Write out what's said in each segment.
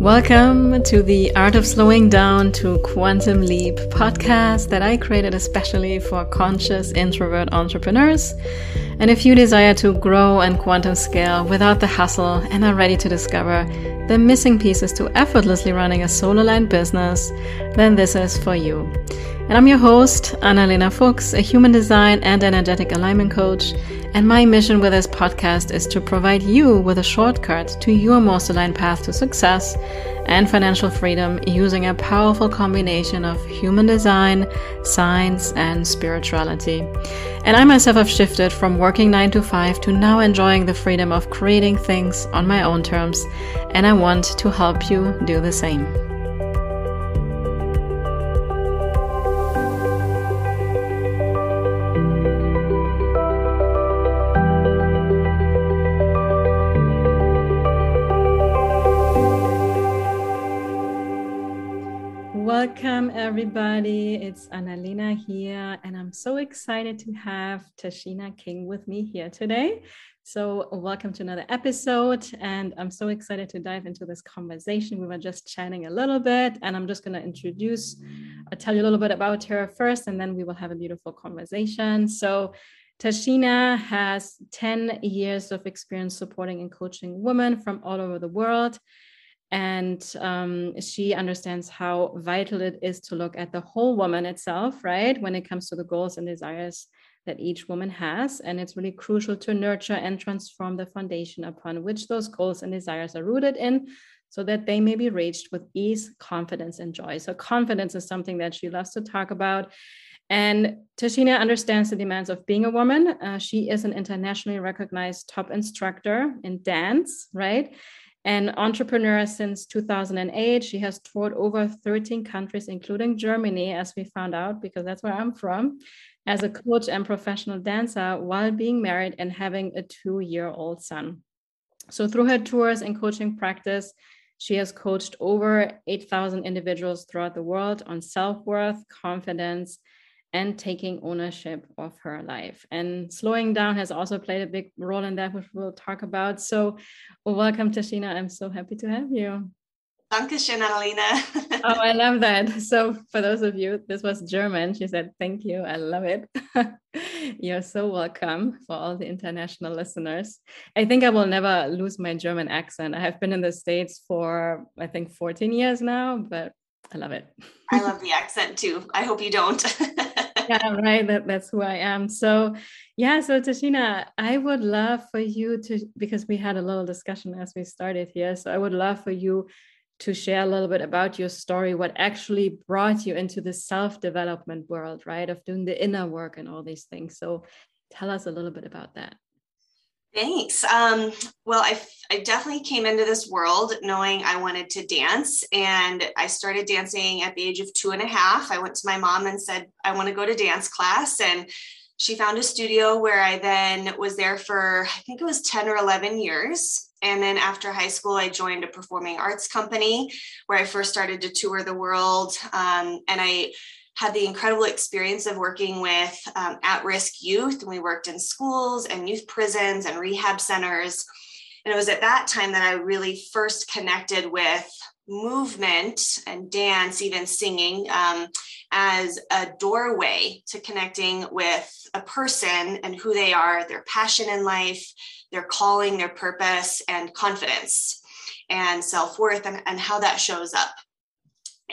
Welcome to the Art of Slowing Down to Quantum Leap podcast that I created especially for conscious introvert entrepreneurs. And if you desire to grow and quantum scale without the hustle and are ready to discover the missing pieces to effortlessly running a soul aligned business, then this is for you. And I'm your host, Analena Fuchs, a human design and energetic alignment coach. And my mission with this podcast is to provide you with a shortcut to your most aligned path to success and financial freedom using a powerful combination of human design, science, and spirituality. And I myself have shifted from working 9 to 5 to now enjoying the freedom of creating things on my own terms. And I want to help you do the same. Welcome, everybody. It's Analena here, and I'm so excited to have Tashina King with me here today. So, welcome to another episode, and I'm so excited to dive into this conversation. We were just chatting a little bit, and I'm just going to introduce, I'll tell you a little bit about her first, and then we will have a beautiful conversation. So, Tashina has 10 years of experience supporting and coaching women from all over the world and um, she understands how vital it is to look at the whole woman itself right when it comes to the goals and desires that each woman has and it's really crucial to nurture and transform the foundation upon which those goals and desires are rooted in so that they may be reached with ease confidence and joy so confidence is something that she loves to talk about and Tashina understands the demands of being a woman. Uh, she is an internationally recognized top instructor in dance, right? An entrepreneur since 2008. She has toured over 13 countries, including Germany, as we found out, because that's where I'm from, as a coach and professional dancer while being married and having a two year old son. So, through her tours and coaching practice, she has coached over 8,000 individuals throughout the world on self worth, confidence, and taking ownership of her life. And slowing down has also played a big role in that, which we'll talk about. So, welcome, Tashina. I'm so happy to have you. Dankeschön, Analena. oh, I love that. So, for those of you, this was German. She said, Thank you. I love it. You're so welcome for all the international listeners. I think I will never lose my German accent. I have been in the States for, I think, 14 years now, but I love it. I love the accent too. I hope you don't. yeah, right. That, that's who I am. So, yeah. So, Tashina, I would love for you to, because we had a little discussion as we started here. So, I would love for you to share a little bit about your story, what actually brought you into the self development world, right? Of doing the inner work and all these things. So, tell us a little bit about that. Thanks. Um, well, I, I definitely came into this world knowing I wanted to dance. And I started dancing at the age of two and a half. I went to my mom and said, I want to go to dance class. And she found a studio where I then was there for, I think it was 10 or 11 years. And then after high school, I joined a performing arts company where I first started to tour the world. Um, and I had the incredible experience of working with um, at risk youth. And we worked in schools and youth prisons and rehab centers. And it was at that time that I really first connected with movement and dance, even singing, um, as a doorway to connecting with a person and who they are, their passion in life, their calling, their purpose, and confidence and self worth, and, and how that shows up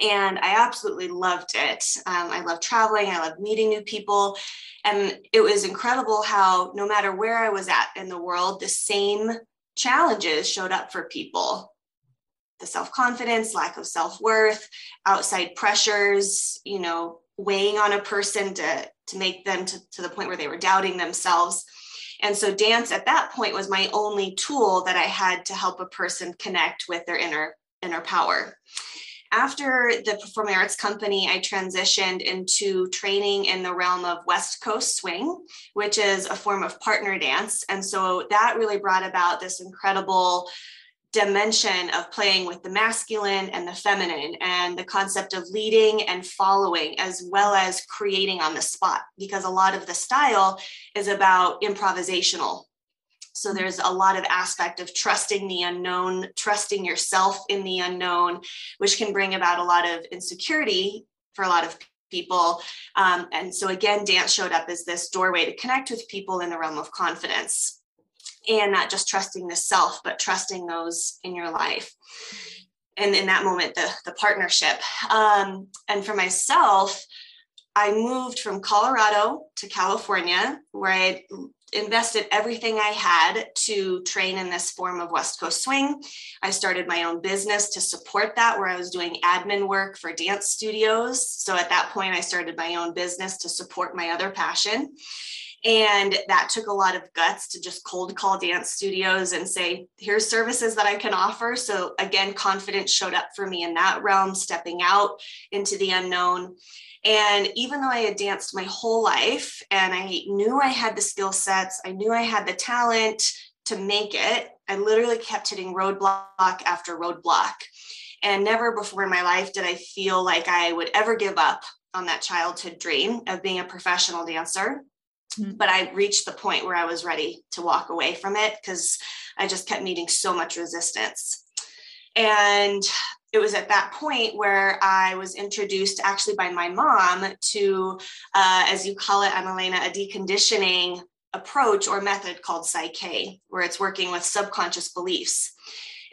and I absolutely loved it. Um, I love traveling, I love meeting new people. And it was incredible how, no matter where I was at in the world, the same challenges showed up for people the self confidence, lack of self worth, outside pressures, you know, weighing on a person to, to make them to, to the point where they were doubting themselves. And so, dance at that point was my only tool that I had to help a person connect with their inner inner power after the performing arts company, I transitioned into training in the realm of West Coast swing, which is a form of partner dance. And so that really brought about this incredible dimension of playing with the masculine and the feminine and the concept of leading and following as well as creating on the spot because a lot of the style is about improvisational So there's a lot of aspect of trusting the unknown, trusting yourself in the unknown, which can bring about a lot of insecurity for a lot of people. Um, and so again, dance showed up as this doorway to connect with people in the realm of confidence and not just trusting the self, but trusting those in your life. And in that moment, the, the partnership. Um, and for myself, I moved from Colorado to California, where I invested everything I had to train in this form of West Coast swing. I started my own business to support that, where I was doing admin work for dance studios. So at that point, I started my own business to support my other passion. And that took a lot of guts to just cold call dance studios and say, here's services that I can offer. So again, confidence showed up for me in that realm, stepping out into the unknown. And even though I had danced my whole life and I knew I had the skill sets, I knew I had the talent to make it, I literally kept hitting roadblock after roadblock. And never before in my life did I feel like I would ever give up on that childhood dream of being a professional dancer. Mm-hmm. But I reached the point where I was ready to walk away from it because I just kept meeting so much resistance. And it was at that point where I was introduced actually by my mom to, uh, as you call it, Analena, a deconditioning approach or method called Psych-K, where it's working with subconscious beliefs.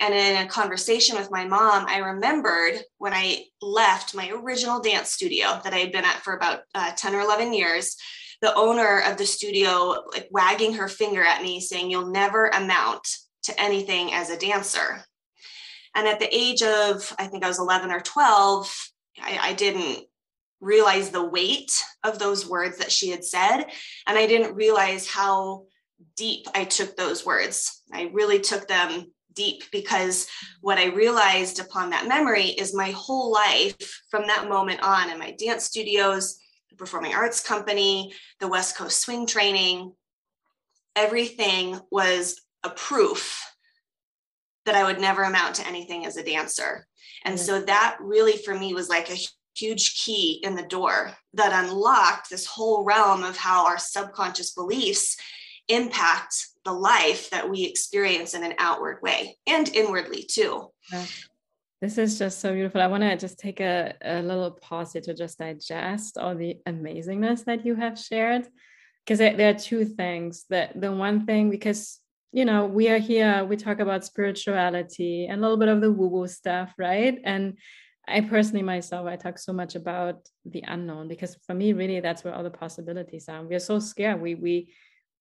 And in a conversation with my mom, I remembered when I left my original dance studio that I had been at for about uh, 10 or 11 years, the owner of the studio like wagging her finger at me saying, You'll never amount to anything as a dancer. And at the age of, I think I was 11 or 12, I, I didn't realize the weight of those words that she had said. And I didn't realize how deep I took those words. I really took them deep because what I realized upon that memory is my whole life from that moment on in my dance studios, the performing arts company, the West Coast swing training, everything was a proof that I would never amount to anything as a dancer. And so mm-hmm. that really for me was like a huge key in the door that unlocked this whole realm of how our subconscious beliefs impact the life that we experience in an outward way and inwardly too. This is just so beautiful. I want to just take a, a little pause here to just digest all the amazingness that you have shared. Because there are two things that the one thing, because you know, we are here, we talk about spirituality and a little bit of the woo woo stuff, right? And I personally, myself, I talk so much about the unknown because for me, really, that's where all the possibilities are. We are so scared. We, we,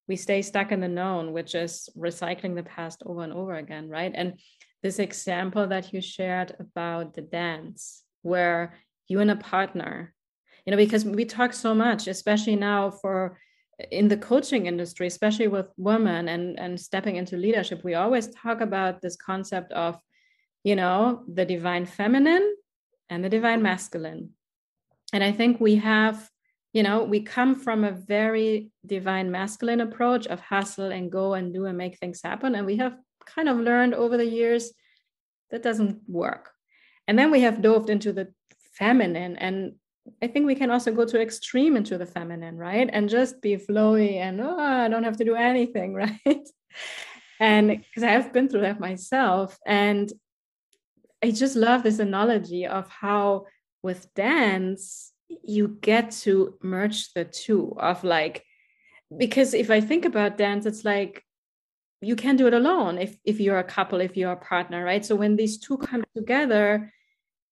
we stay stuck in the known, which is recycling the past over and over again, right? And this example that you shared about the dance, where you and a partner, you know, because we talk so much, especially now for in the coaching industry, especially with women and, and stepping into leadership, we always talk about this concept of, you know, the divine feminine and the divine masculine. And I think we have, you know, we come from a very divine masculine approach of hustle and go and do and make things happen. And we have kind of learned over the years that doesn't work. And then we have dove into the feminine and I think we can also go to extreme into the feminine, right? And just be flowy and oh, I don't have to do anything, right? and because I have been through that myself. And I just love this analogy of how with dance, you get to merge the two of like, because if I think about dance, it's like you can do it alone if if you're a couple, if you're a partner, right? So when these two come together,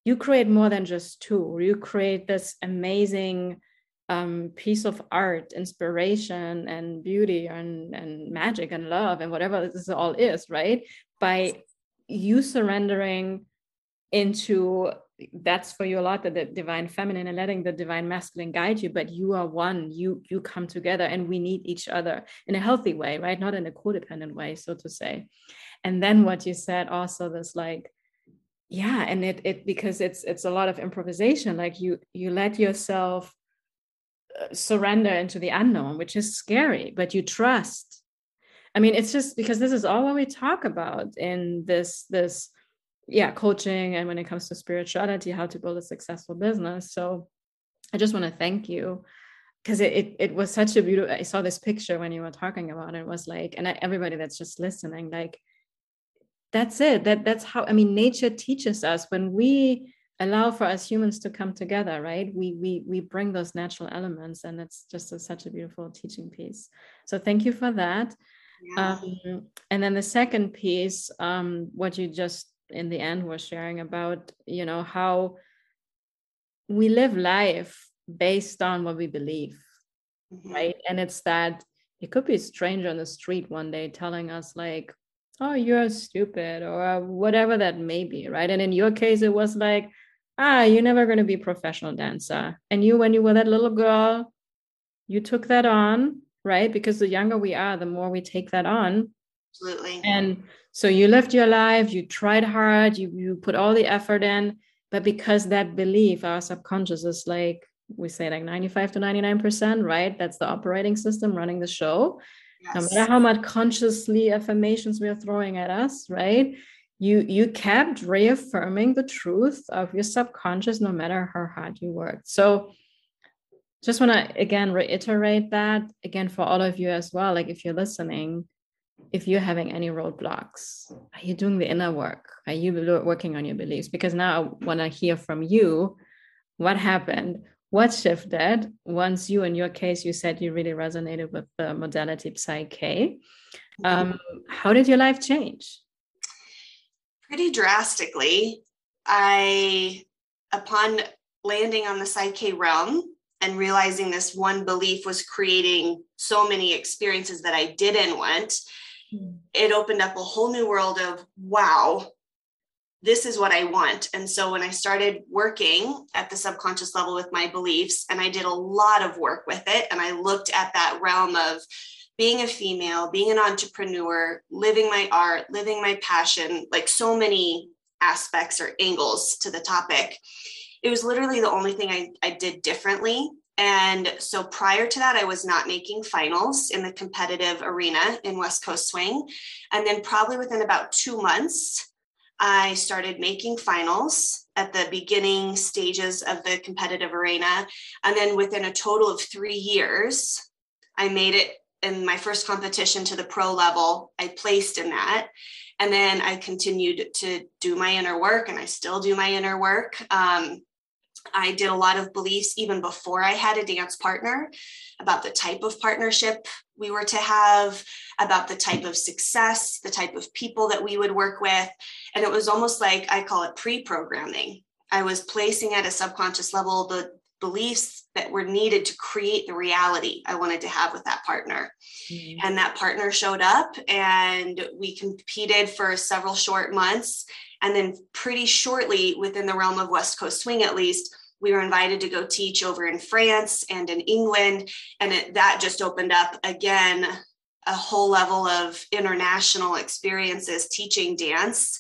you create more than just two you create this amazing um, piece of art inspiration and beauty and, and magic and love and whatever this all is right by you surrendering into that's for you a lot that the divine feminine and letting the divine masculine guide you but you are one you you come together and we need each other in a healthy way right? Not in a codependent way so to say. And then what you said also this like yeah and it it because it's it's a lot of improvisation like you you let yourself uh, surrender into the unknown which is scary but you trust. I mean it's just because this is all what we talk about in this this yeah coaching and when it comes to spirituality how to build a successful business. So i just want to thank you because it, it, it was such a beautiful i saw this picture when you were talking about it, it was like and I, everybody that's just listening like that's it. That that's how i mean nature teaches us when we allow for us humans to come together right? We we we bring those natural elements and it's just a, such a beautiful teaching piece. So thank you for that. Yeah. um, and then the second piece um, what you just in the end we were sharing about you know how we live life based on what we believe mm-hmm. right? And it's that it could be a stranger on the street one day telling us like oh you're stupid or whatever that may be right? And in your case it was like ah you're never going to be a professional dancer. And you when you were that little girl you took that on right? Because the younger we are the more we take that on absolutely. And so you lived your life you tried hard you you put all the effort in but because that belief our subconscious is like we say like 95 to 99% right? That's the operating system running the show. Yes. no matter how much consciously affirmations we are throwing at us right? You you kept reaffirming the truth of your subconscious no matter how hard you worked. So just want to again reiterate that again for all of you as well like if you're listening if you're having any roadblocks are you doing the inner work? Are you working on your beliefs? Because now i want to hear from you what happened what shifted once you in your case you said you really resonated with the modality Psych-K. Um, how did your life change? Pretty drastically. I upon landing on the Psych-K realm and realizing this one belief was creating so many experiences that i didn't want. It opened up a whole new world of wow this is what I want. And so when I started working at the subconscious level with my beliefs, and I did a lot of work with it, and I looked at that realm of being a female, being an entrepreneur, living my art, living my passion, like so many aspects or angles to the topic. It was literally the only thing I, I did differently. And so prior to that, I was not making finals in the competitive arena in West Coast Swing. And then, probably within about two months, I started making finals at the beginning stages of the competitive arena. And then within a total of three years, I made it in my first competition to the pro level. I placed in that. And then I continued to do my inner work, and I still do my inner work. Um, I did a lot of beliefs even before I had a dance partner about the type of partnership we were to have, about the type of success, the type of people that we would work with. And it was almost like I call it pre programming. I was placing at a subconscious level the beliefs that were needed to create the reality I wanted to have with that partner. Mm-hmm. And that partner showed up and we competed for several short months. And then, pretty shortly within the realm of West Coast Swing, at least, we were invited to go teach over in France and in England. And it, that just opened up again a whole level of international experiences teaching dance.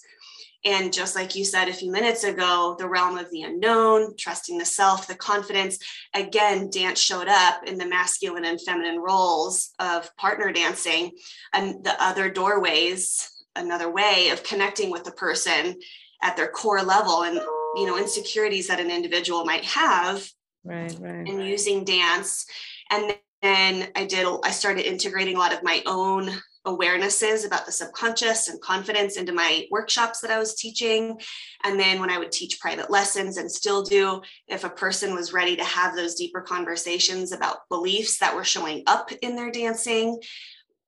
And just like you said a few minutes ago, the realm of the unknown, trusting the self, the confidence. Again, dance showed up in the masculine and feminine roles of partner dancing and the other doorways, another way of connecting with the person at their core level. And you know insecurities that an individual might have right right and using dance and then i did i started integrating a lot of my own awarenesses about the subconscious and confidence into my workshops that I was teaching. And then when I would teach private lessons and still do, if a person was ready to have those deeper conversations about beliefs that were showing up in their dancing,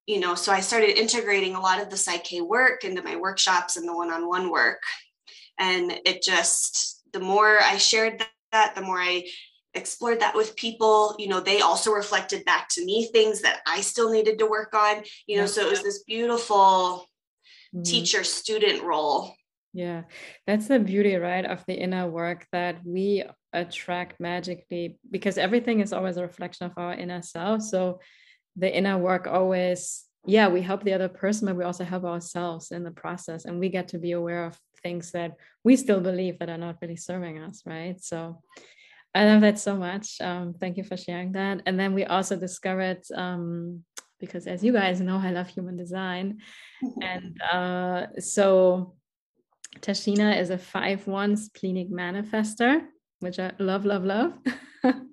you know, so I started integrating a lot of the Psych-K work into my workshops and the one on one work. And it just the more i shared that the more i explored that with people you know they also reflected back to me things that i still needed to work on you know so it was this beautiful mm-hmm. teacher student role. Yeah that's the beauty right of the inner work that we attract magically because everything is always a reflection of our inner self. So the inner work always yeah we help the other person but we also help ourselves in the process and we get to be aware of things that we still believe that are not really serving us, right? So I love that so much. Um, thank you for sharing that. And then we also discovered, um, because as you guys know, I love human design. and uh, so Tashina is a 5 1 splenic manifestor, which I love, love, love.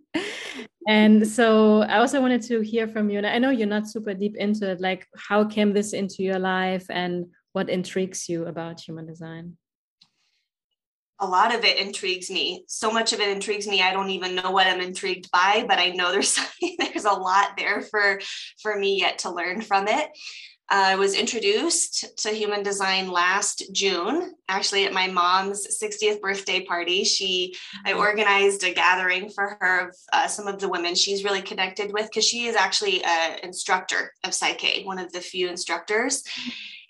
and so I also wanted to hear from you. And I know you're not super deep into it. Like, how came this into your life and what intrigues you about human design? a lot of it intrigues me. So much of it intrigues me. I don't even know what I'm intrigued by, but I know there's there's a lot there for for me yet to learn from it. I was introduced to human design last June, actually at my mom's 60th birthday party. She, I mm-hmm. organized a gathering for her of uh, some of the women she's really connected with because she is actually an instructor of Psych-K, one of the few instructors.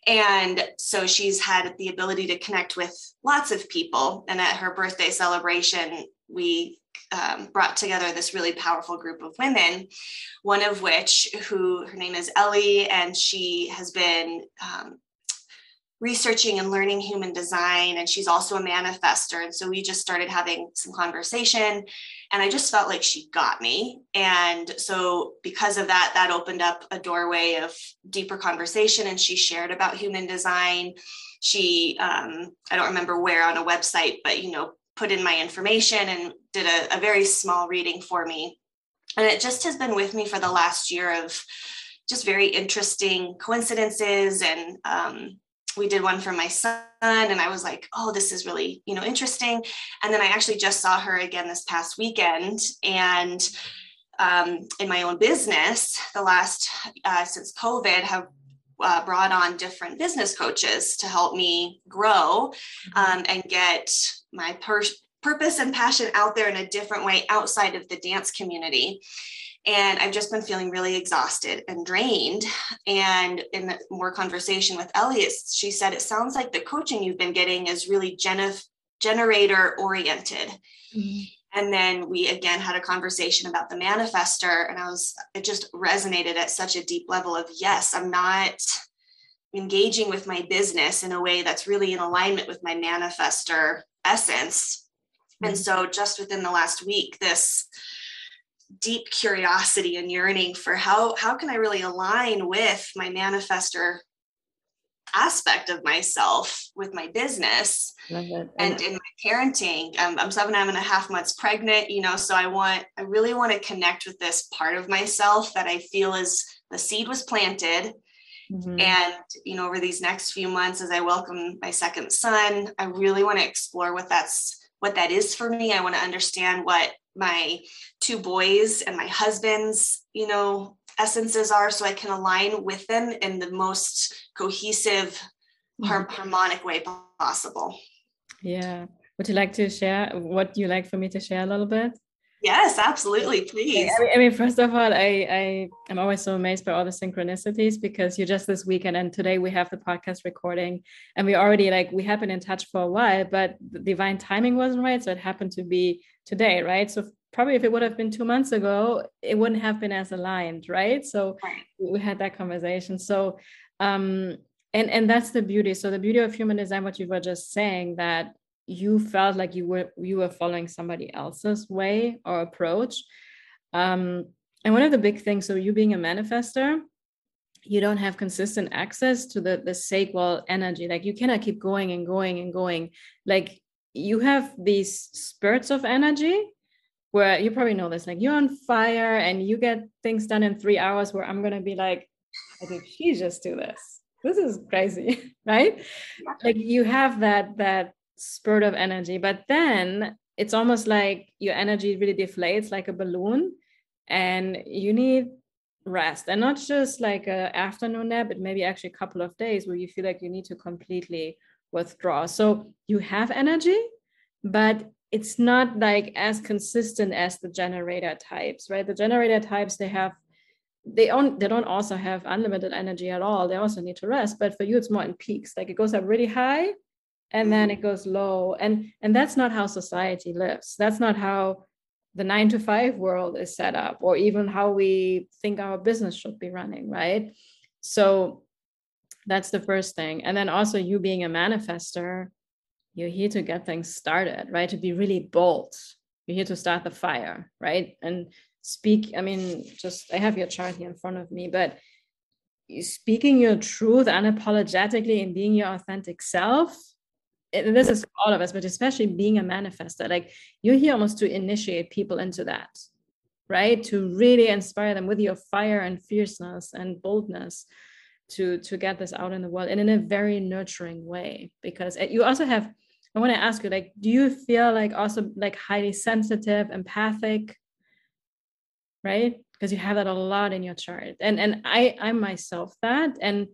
And so she's had the ability to connect with lots of people. And at her birthday celebration, we um, brought together this really powerful group of women, one of which, who her name is Ellie, and she has been um, researching and learning human design and she's also a manifestor. And so we just started having some conversation and i just felt like she got me. And so because of that that opened up a doorway of deeper conversation and she shared about human design. She um, i don't remember where on a website but you know put in my information and did a, a very small reading for me. And it just has been with me for the last year of just very interesting coincidences. And um, we did one for my son and i was like oh this is really you know interesting. And then i actually just saw her again this past weekend. And um, in my own business the last uh, since covid have uh, brought on different business coaches to help me grow mm-hmm. um, and get my per- purpose and passion out there in a different way outside of the dance community and I've just been feeling really exhausted and drained. And in more conversation with Elliot, she said, It sounds like the coaching you've been getting is really gener- generator oriented. Mm-hmm. And then we again had a conversation about the manifestor, and I was, it just resonated at such a deep level of yes, I'm not engaging with my business in a way that's really in alignment with my manifestor essence. Mm-hmm. And so just within the last week, this deep curiosity and yearning for how how can I really align with my manifestor aspect of myself with my business and, in my parenting um, i'm seven and a half months pregnant you know so i want i really want to connect with this part of myself that i feel is the seed was planted. Mm-hmm. and you know over these next few months as i welcome my second son i really want to explore what that's what that is for me. I want to understand what my two boys and my husband's, you know, essences are so I can align with them in the most cohesive, mm-hmm. harmonic way possible. Yeah. Would you like to share what you like for me to share a little bit? Yes, absolutely. Please. I mean, first of all, I, I am always so amazed by all the synchronicities because you just this weekend and today we have the podcast recording and we already like we have been in touch for a while, but the divine timing wasn't right. So it happened to be today, right? So probably if it would have been two months ago, it wouldn't have been as aligned, right? So right. we had that conversation. So um and and that's the beauty. So the beauty of human design, what you were just saying, that you felt like you were you were following somebody else's way or approach um, and one of the big things so you being a manifestor you don't have consistent access to the the sacral energy like you cannot keep going and going and going like you have these spurts of energy where you probably know this like you're on fire and you get things done in three hours where i'm going to be like did she just do this. This is crazy right? Like you have that that spurt of energy but then it's almost like your energy really deflates like a balloon and you need rest. And not just like a afternoon nap but maybe actually a couple of days where you feel like you need to completely withdraw. So you have energy but it's not like as consistent as the generator types right? The generator types they have they don't they don't also have unlimited energy at all. They also need to rest but for you it's more in peaks. Like it goes up really high and then mm-hmm. it goes low. And and that's not how society lives. That's not how the 9 to 5 world is set up or even how we think our business should be running right? So that's the first thing. And then also you being a manifestor you're here to get things started right? To be really bold. You're here to start the fire right? And speak i mean just i have your chart here in front of me but speaking your truth unapologetically and being your authentic self and this is all of us, but especially being a manifestor, like you're here almost to initiate people into that, right? To really inspire them with your fire and fierceness and boldness to to get this out in the world and in a very nurturing way because you also have i want to ask you like do you feel like also like highly sensitive empathic? Right? Because you have that a lot in your chart. And and i i'm myself that. And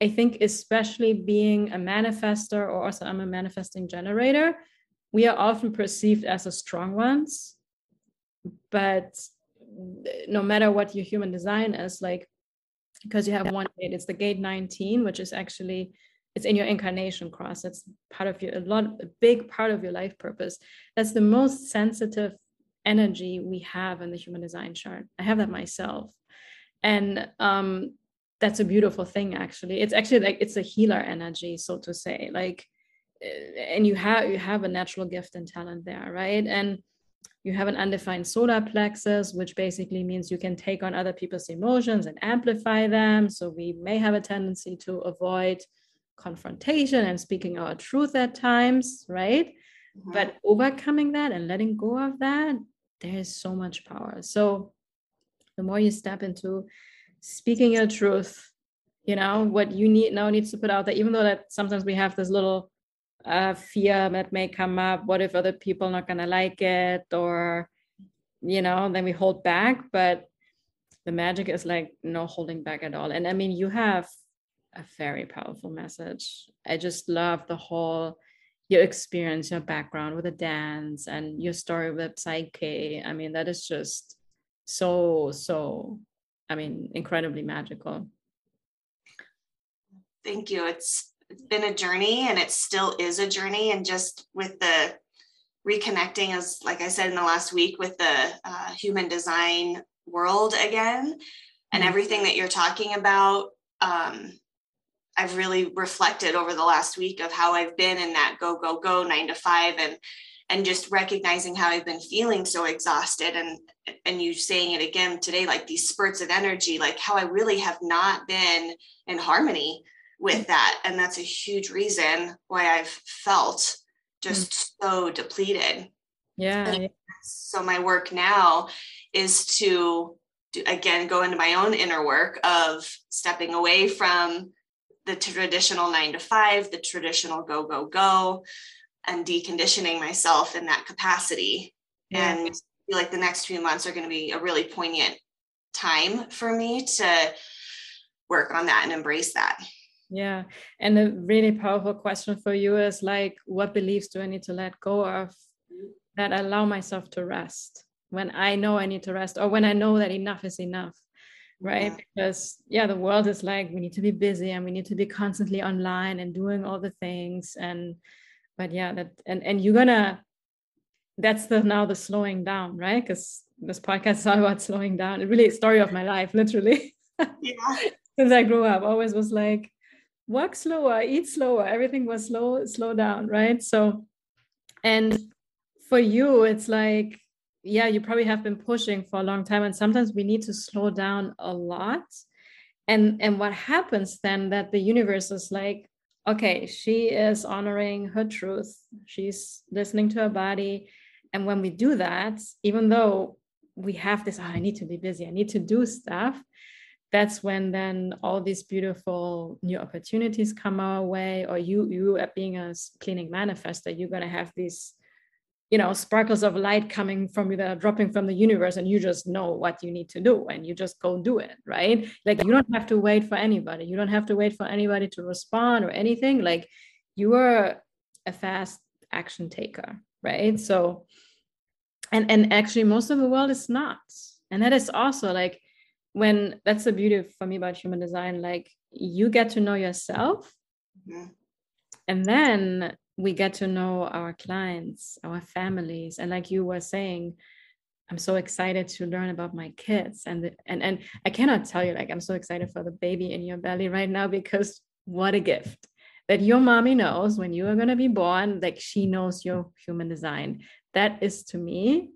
i think especially being a manifestor or also i'm a manifesting generator we are often perceived as the strong ones. But uh, no matter what your human design is like because you have yeah. one gate it's the gate 19 which is actually it's in your incarnation cross it's part of your a lot a big part of your life purpose. That's the most sensitive energy we have in the human design chart. I have that myself. And um that's a beautiful thing actually. It's actually like it's a healer energy so to say like eh, and you have you have a natural gift and talent there right? And you have an undefined solar plexus, which basically means you can take on other people's emotions and amplify them. So we may have a tendency to avoid confrontation and speaking our truth at times, right? Mm-hmm. But overcoming that and letting go of that, there is so much power. So the more you step into speaking your truth, you know, what you need now needs to put out there, even though that sometimes we have this little uh, fear that may come up. What if other people not going to like it? Or you know then we hold back. But the magic is like no holding back at all. And i mean you have a very powerful message. I just love the whole your experience your background with the dance and your story with Psych-K. I mean that is just so so i mean incredibly magical. Thank you. It's it's been a journey and it still is a journey and just with the reconnecting as like i said in the last week with the uh, human design world again and mm-hmm. everything that you're talking about um, i've really reflected over the last week of how i've been in that go go go nine to five and and just recognizing how i've been feeling so exhausted and and you saying it again today like these spurts of energy like how i really have not been in harmony with that. And that's a huge reason why I've felt just mm. so depleted. Yeah. So my work now is to do, again go into my own inner work of stepping away from the traditional nine to five, the traditional go, go, go, and deconditioning myself in that capacity. Yeah. And I feel like the next few months are going to be a really poignant time for me to work on that and embrace that. Yeah. And a really powerful question for you is like, what beliefs do I need to let go of that allow myself to rest when I know I need to rest or when I know that enough is enough? Right. Yeah. Because, yeah, the world is like, we need to be busy and we need to be constantly online and doing all the things. And, but yeah, that, and, and you're gonna, that's the now the slowing down, right? Because this podcast is all about slowing down. It really story of my life, literally. Yeah. Since I grew up, always was like, walk slower, eat slower. Everything was slow, slow down, right? So, and for you, it's like, yeah, you probably have been pushing for a long time, and sometimes we need to slow down a lot. And and what happens then that the universe is like, okay, she is honoring her truth. She's listening to her body. And when we do that, even though we have this, oh, I need to be busy, I need to do stuff, that's when then all these beautiful new opportunities come our way or you you being a cleaning manifestor you're going to have these you know sparkles of light coming from you that are dropping from the universe and you just know what you need to do and you just go do it right? Like you don't have to wait for anybody. You don't have to wait for anybody to respond or anything. Like you are a fast action taker right? So and and actually most of the world is not. And that is also like when that's the beauty for me about human design like you get to know yourself mm-hmm. and then we get to know our clients our families and like you were saying i'm so excited to learn about my kids and the, and and i cannot tell you like i'm so excited for the baby in your belly right now because what a gift that your mommy knows when you are going to be born like she knows your human design that is to me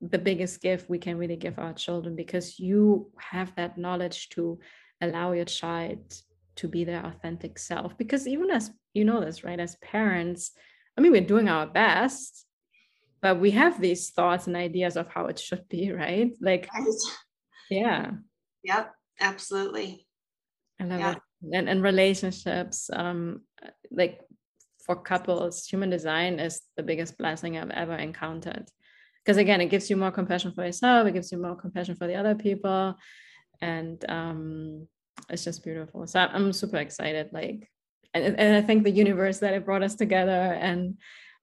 the biggest gift we can really give our children because you have that knowledge to allow your child to be their authentic self. Because even as you know this right as parents i mean we're doing our best but we have these thoughts and ideas of how it should be right? Like right. yeah. Yep absolutely. I love yeah. it. And, and relationships um like for couples human design is the biggest blessing i've ever encountered because again it gives you more compassion for yourself it gives you more compassion for the other people and um it's just beautiful. So i'm super excited like and, and i think the universe that it brought us together and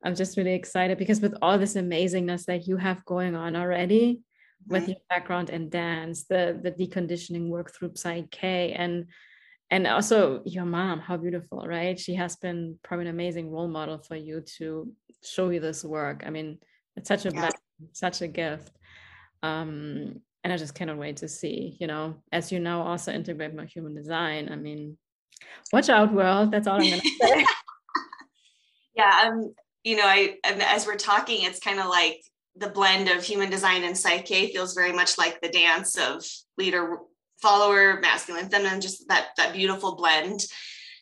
i'm just really excited because with all this amazingness that you have going on already with your background in dance the the deconditioning work through Psych-K and and also your mom how beautiful right? She has been probably an amazing role model for you to show you this work. I mean it's such a. such a gift um and i just cannot wait to see you know as you now also integrate my human design i mean watch out world that's all i'm gonna say yeah um you know i as we're talking it's kind of like the blend of human design and Psych-K feels very much like the dance of leader follower, masculine, feminine, just that that beautiful blend.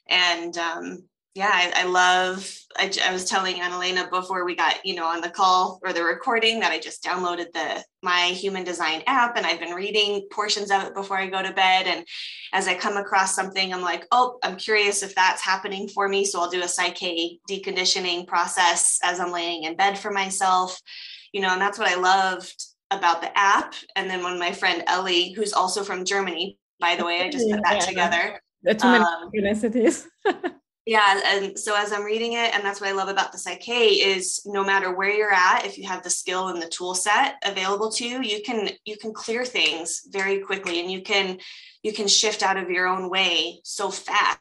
And um, yeah, I, I love. I, I, was telling Analena before we got you know on the call or the recording that I just downloaded the my Human Design app and I've been reading portions of it before I go to bed. And as I come across something, I'm like, oh, I'm curious if that's happening for me. So I'll do a Psych-K deconditioning process as I'm laying in bed for myself. You know, and that's what I loved about the app. And then when my friend Ellie, who's also from Germany, by the way, I just put that yeah, together. The many um, yeah. And so as I'm reading it, and that's what I love about the Psych-K is no matter where you're at, if you have the skill and the tool set available to you, you can you can clear things very quickly and you can you can shift out of your own way so fast.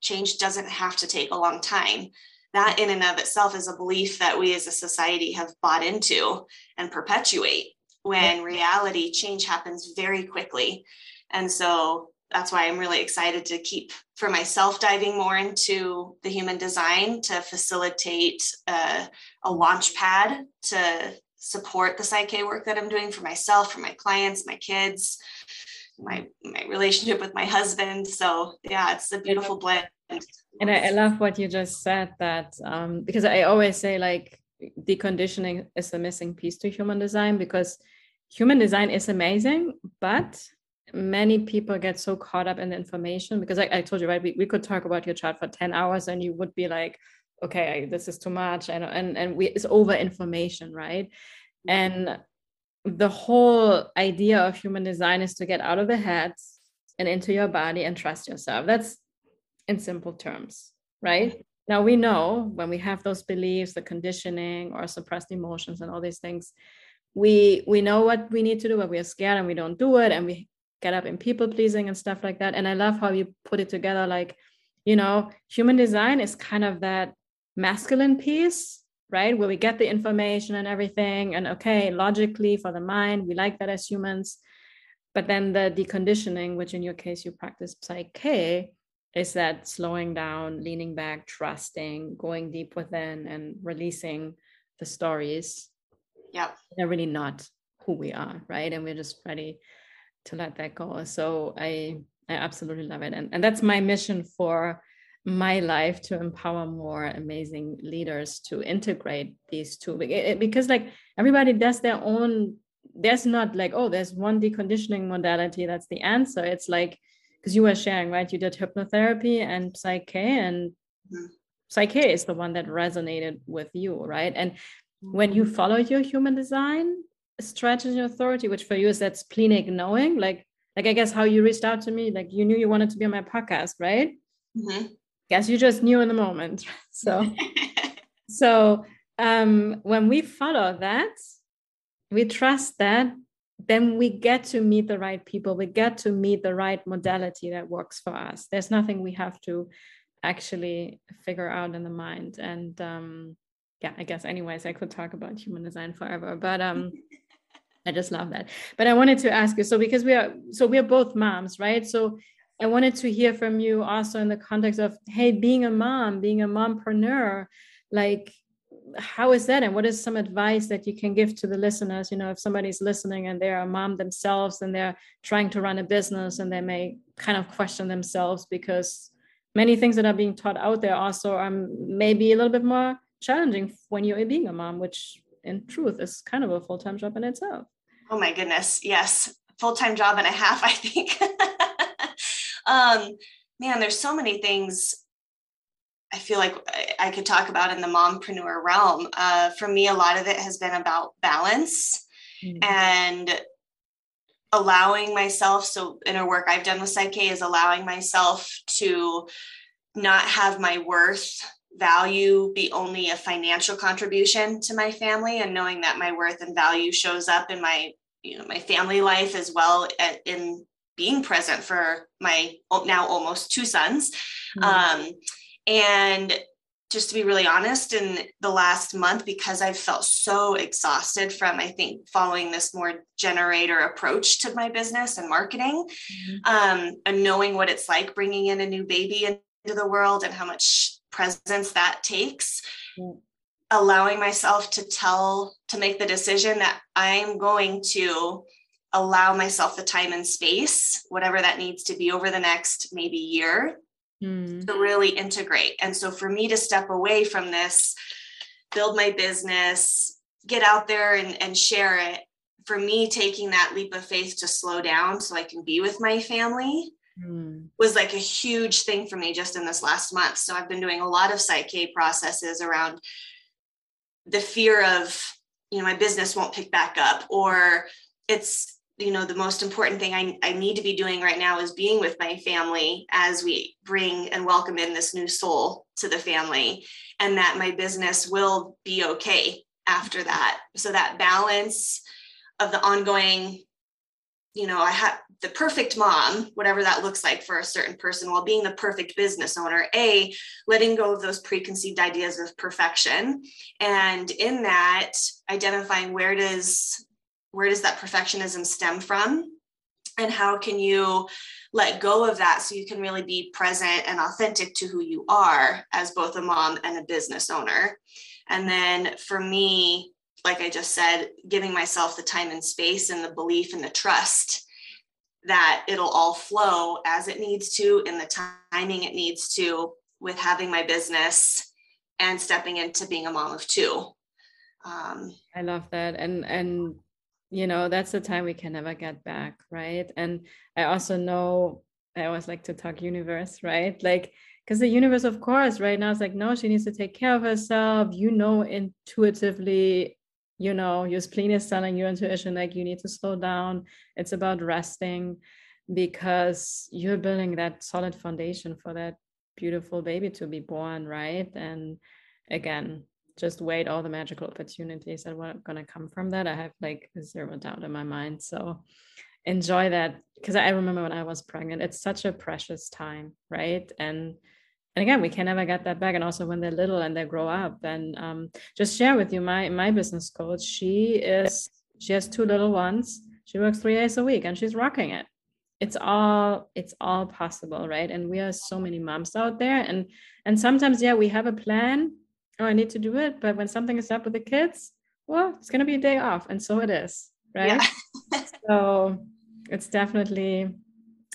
Change doesn't have to take a long time that in and of itself is a belief that we as a society have bought into and perpetuate when reality change happens very quickly. And so that's why I'm really excited to keep for myself diving more into the human design to facilitate uh, a launch pad to support the Psych-K work that I'm doing for myself, for my clients, my kids, my my relationship with my husband. So yeah, it's a beautiful blend. And I, I love what you just said that um, because I always say like deconditioning is the missing piece to human design because human design is amazing, but many people get so caught up in the information because I, I told you, right, we, we could talk about your chart for 10 hours and you would be like, okay, this is too much. And, and, and we, it's over information, right? Mm-hmm. And the whole idea of human design is to get out of the head and into your body and trust yourself. That's in simple terms, right? Mm-hmm. Now we know when we have those beliefs, the conditioning or suppressed emotions and all these things, we we know what we need to do but we are scared and we don't do it and we get up in people pleasing and stuff like that. And i love how you put it together like you know human design is kind of that masculine piece right? Where we get the information and everything and okay logically for the mind we like that as humans. But then the deconditioning which in your case you practice Psych-K is that slowing down leaning back trusting going deep within and releasing the stories yeah they're really not who we are right? And we're just ready to let that go. So i i absolutely love it. And, and that's my mission for my life to empower more amazing leaders to integrate these two. Because like everybody does their own there's not like oh there's one deconditioning modality that's the answer. It's like because you were sharing right? You did hypnotherapy and Psych-K and mm-hmm. Psych-K is the one that resonated with you right? And when you follow your human design strategy authority, which for you is that splenic knowing, like like I guess how you reached out to me, like you knew you wanted to be on my podcast, right? Mm-hmm. Guess you just knew in the moment. So so um when we follow that, we trust that, then we get to meet the right people, we get to meet the right modality that works for us. There's nothing we have to actually figure out in the mind. And um yeah, I guess anyways, I could talk about human design forever, but um I just love that. But I wanted to ask you, so because we are so we are both moms, right? So I wanted to hear from you also in the context of hey, being a mom, being a mompreneur, like how is that and what is some advice that you can give to the listeners you know if somebody's listening and they're a mom themselves and they're trying to run a business and they may kind of question themselves because many things that are being taught out there also are maybe a little bit more challenging when you're being a mom, which in truth is kind of a full-time job in itself. Oh my goodness. Yes. Full-time job and a half, I think. um, man, there's so many things I feel like I could talk about in the mompreneur realm. Uh, for me, a lot of it has been about balance mm-hmm. and allowing myself. So, inner work I've done with Psych-K is allowing myself to not have my worth value be only a financial contribution to my family and knowing that my worth and value shows up in my you know my family life as well in being present for my now almost two sons mm-hmm. um, and just to be really honest in the last month because i've felt so exhausted from i think following this more generator approach to my business and marketing mm-hmm. um, and knowing what it's like bringing in a new baby into the world and how much presence that takes allowing myself to tell to make the decision that i'm going to allow myself the time and space whatever that needs to be over the next maybe year mm. to really integrate. And so for me to step away from this, build my business, get out there and, and share it, for me, taking that leap of faith to slow down so I can be with my family mm. was like a huge thing for me just in this last month. So I've been doing a lot of Psych-K processes around the fear of, you know, my business won't pick back up or it's you know the most important thing I, I need to be doing right now is being with my family as we bring and welcome in this new soul to the family and that my business will be okay after that so that balance of the ongoing you know i have the perfect mom whatever that looks like for a certain person while being the perfect business owner a letting go of those preconceived ideas of perfection and in that identifying where does where does that perfectionism stem from and how can you let go of that so you can really be present and authentic to who you are as both a mom and a business owner. And then for me like i just said giving myself the time and space and the belief and the trust that it'll all flow as it needs to in the timing it needs to with having my business and stepping into being a mom of two. Um, i love that. And and you know that's the time we can never get back right? And i also know i always like to talk universe right? Like because the universe of course right now is like no she needs to take care of herself. You know intuitively you know your spleen is telling your intuition like you need to slow down it's about resting because you're building that solid foundation for that beautiful baby to be born right and again just wait all the magical opportunities that were going to come from that. I have like zero doubt in my mind. So enjoy that because I remember when I was pregnant, it's such a precious time, right? And and again, we can never get that back. And also when they're little and they grow up, and um, just share with you my my business coach. She is she has two little ones. She works three days a week, and she's rocking it. It's all it's all possible, right? And we are so many moms out there, and and sometimes yeah, we have a plan oh, I need to do it. But when something is up with the kids, well, it's going to be a day off. And so it is. Right. Yeah. so it's definitely,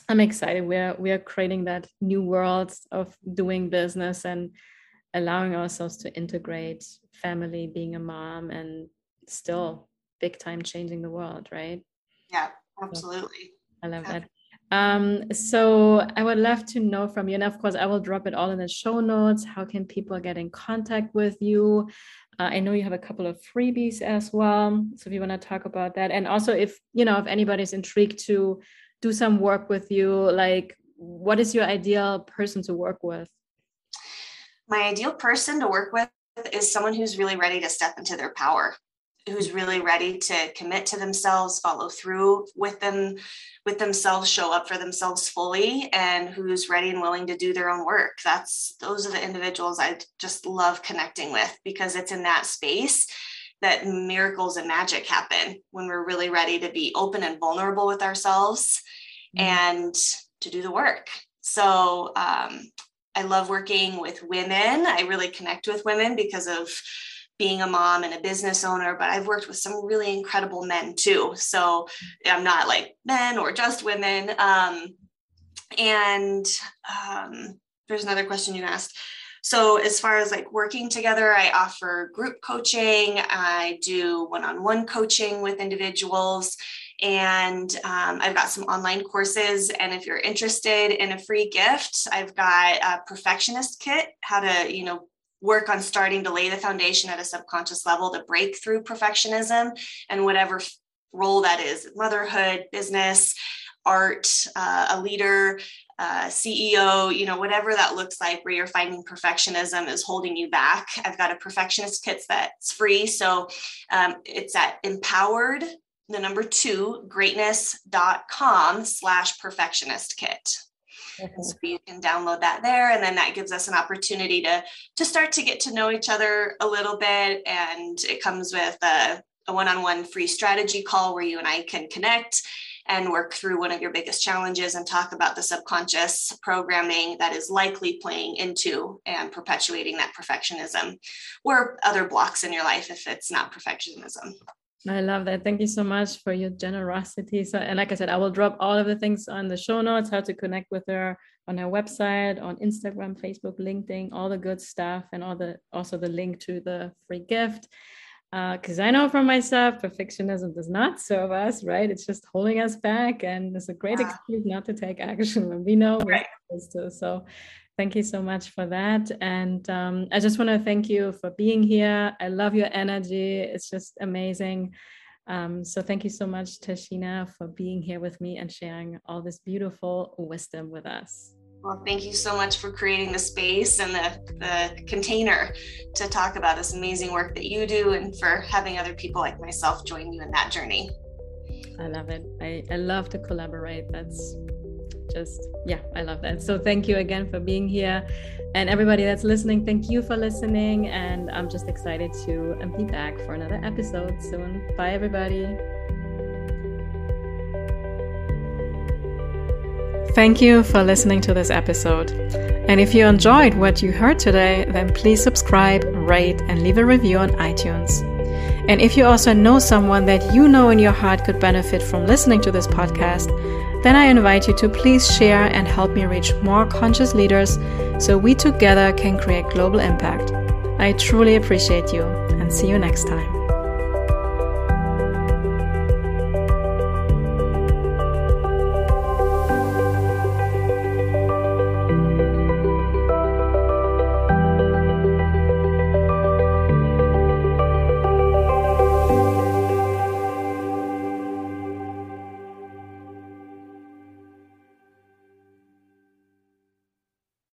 I'm excited. We're, we are creating that new world of doing business and allowing ourselves to integrate family, being a mom, and still big time changing the world. Right. Yeah, absolutely. So I love that. Um, so I would love to know from you, and of course, I will drop it all in the show notes. How can people get in contact with you? Uh, I know you have a couple of freebies as well. So if you want to talk about that, and also if you know if anybody's intrigued to do some work with you, like what is your ideal person to work with? My ideal person to work with is someone who's really ready to step into their power who's really ready to commit to themselves follow through with them with themselves show up for themselves fully and who's ready and willing to do their own work that's those are the individuals i just love connecting with because it's in that space that miracles and magic happen when we're really ready to be open and vulnerable with ourselves mm-hmm. and to do the work so um, i love working with women i really connect with women because of being a mom and a business owner, but I've worked with some really incredible men too. So I'm not like men or just women. Um, and um, there's another question you asked. So as far as like working together, I offer group coaching. I do one-on-one coaching with individuals and um, I've got some online courses. And if you're interested in a free gift, I've got a perfectionist kit, how to, you know, work on starting to lay the foundation at a subconscious level to break through perfectionism and whatever role that is motherhood, business, art, uh, a leader, uh, CEO, you know, whatever that looks like, where you're finding perfectionism is holding you back. I've got a perfectionist kit that's free. So um, it's at empowered, the number two, greatness.com slash perfectionist kit. So you can download that there, and then that gives us an opportunity to to start to get to know each other a little bit. And it comes with a, a one-on-one free strategy call where you and I can connect and work through one of your biggest challenges and talk about the subconscious programming that is likely playing into and perpetuating that perfectionism or other blocks in your life if it's not perfectionism. I love that. Thank you so much for your generosity. So, and like I said, I will drop all of the things on the show notes, how to connect with her on her website, on Instagram, Facebook, LinkedIn, all the good stuff, and all the also the link to the free gift. Because uh, I know from myself, perfectionism does not serve us, right? It's just holding us back, and it's a great excuse not to take action when we know we're supposed to. So, Thank you so much for that. And um, I just want to thank you for being here. I love your energy, it's just amazing. Um, so, thank you so much, Tashina, for being here with me and sharing all this beautiful wisdom with us. Well, thank you so much for creating the space and the, the container to talk about this amazing work that you do and for having other people like myself join you in that journey. I love it. I, I love to collaborate. That's just yeah i love that so thank you again for being here and everybody that's listening thank you for listening and i'm just excited to be back for another episode soon bye everybody Thank you for listening to this episode. And if you enjoyed what you heard today, then please subscribe, rate, and leave a review on iTunes. And if you also know someone that you know in your heart could benefit from listening to this podcast, then I invite you to please share and help me reach more conscious leaders so we together can create global impact. I truly appreciate you and see you next time.